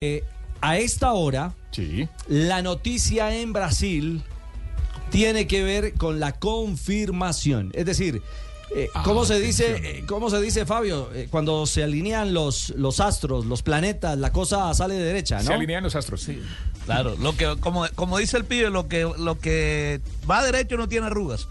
Eh, a esta hora, Sí. la noticia en Brasil tiene que ver con la confirmación. Es decir, eh, ¿cómo, se dice, eh, ¿cómo se dice, Fabio? Eh, cuando se alinean los, los astros, los planetas, la cosa sale de derecha, Se ¿no? alinean los astros. Sí. Claro, lo que, como, como dice el pibe, lo que, lo que va derecho no tiene arrugas.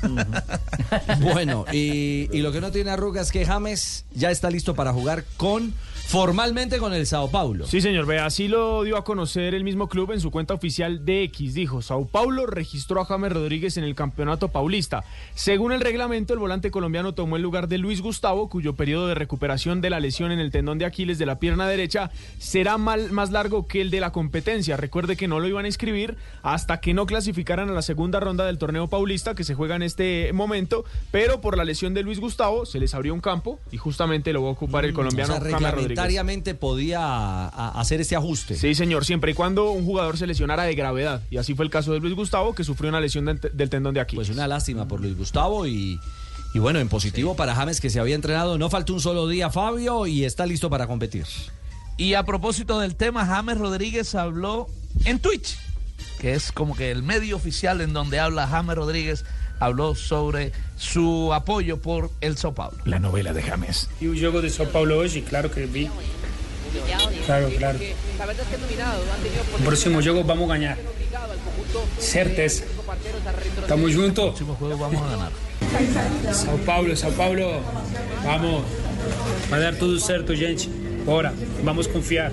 Bueno, y, y lo que no tiene arrugas es que James ya está listo para jugar con, formalmente con el Sao Paulo. Sí, señor, vea, así lo dio a conocer el mismo club en su cuenta oficial de X. Dijo, Sao Paulo registró a James Rodríguez en el campeonato paulista. Según el reglamento, el volante colombiano tomó el lugar de Luis Gustavo, cuyo periodo de recuperación de la lesión en el tendón de Aquiles de la pierna derecha será mal- más largo que el de la competencia. Recuerde que no lo iban a inscribir hasta que no clasificaran a la segunda ronda del torneo paulista que se juega en este momento, pero por la lesión de Luis Gustavo se les abrió un campo y justamente lo va a ocupar el O colombiano sea, James Rodríguez. Reglamentariamente podía a- hacer este ajuste. Sí, señor, siempre y cuando un jugador se lesionara de gravedad. Y así fue el caso de Luis Gustavo, que sufrió una lesión de- del tendón de Aquiles. Pues una lástima por Luis Gustavo y, y bueno, en positivo para James que se había entrenado. No faltó un solo día, Fabio, y está listo para competir. Y a propósito del tema, James Rodríguez habló en Twitch, que es como que el medio oficial en donde habla James Rodríguez, habló sobre su apoyo por el Sao Paulo. La novela de James. E o jogo de São Paulo hoje, claro que vi. Claro, claro. O próximo jogo vamos a ganhar. Certeza. Tamo junto. próximo juego vamos a ganar. São Paulo, São Paulo. Vamos. Vai dar tudo certo, gente. Bora. Vamos confiar.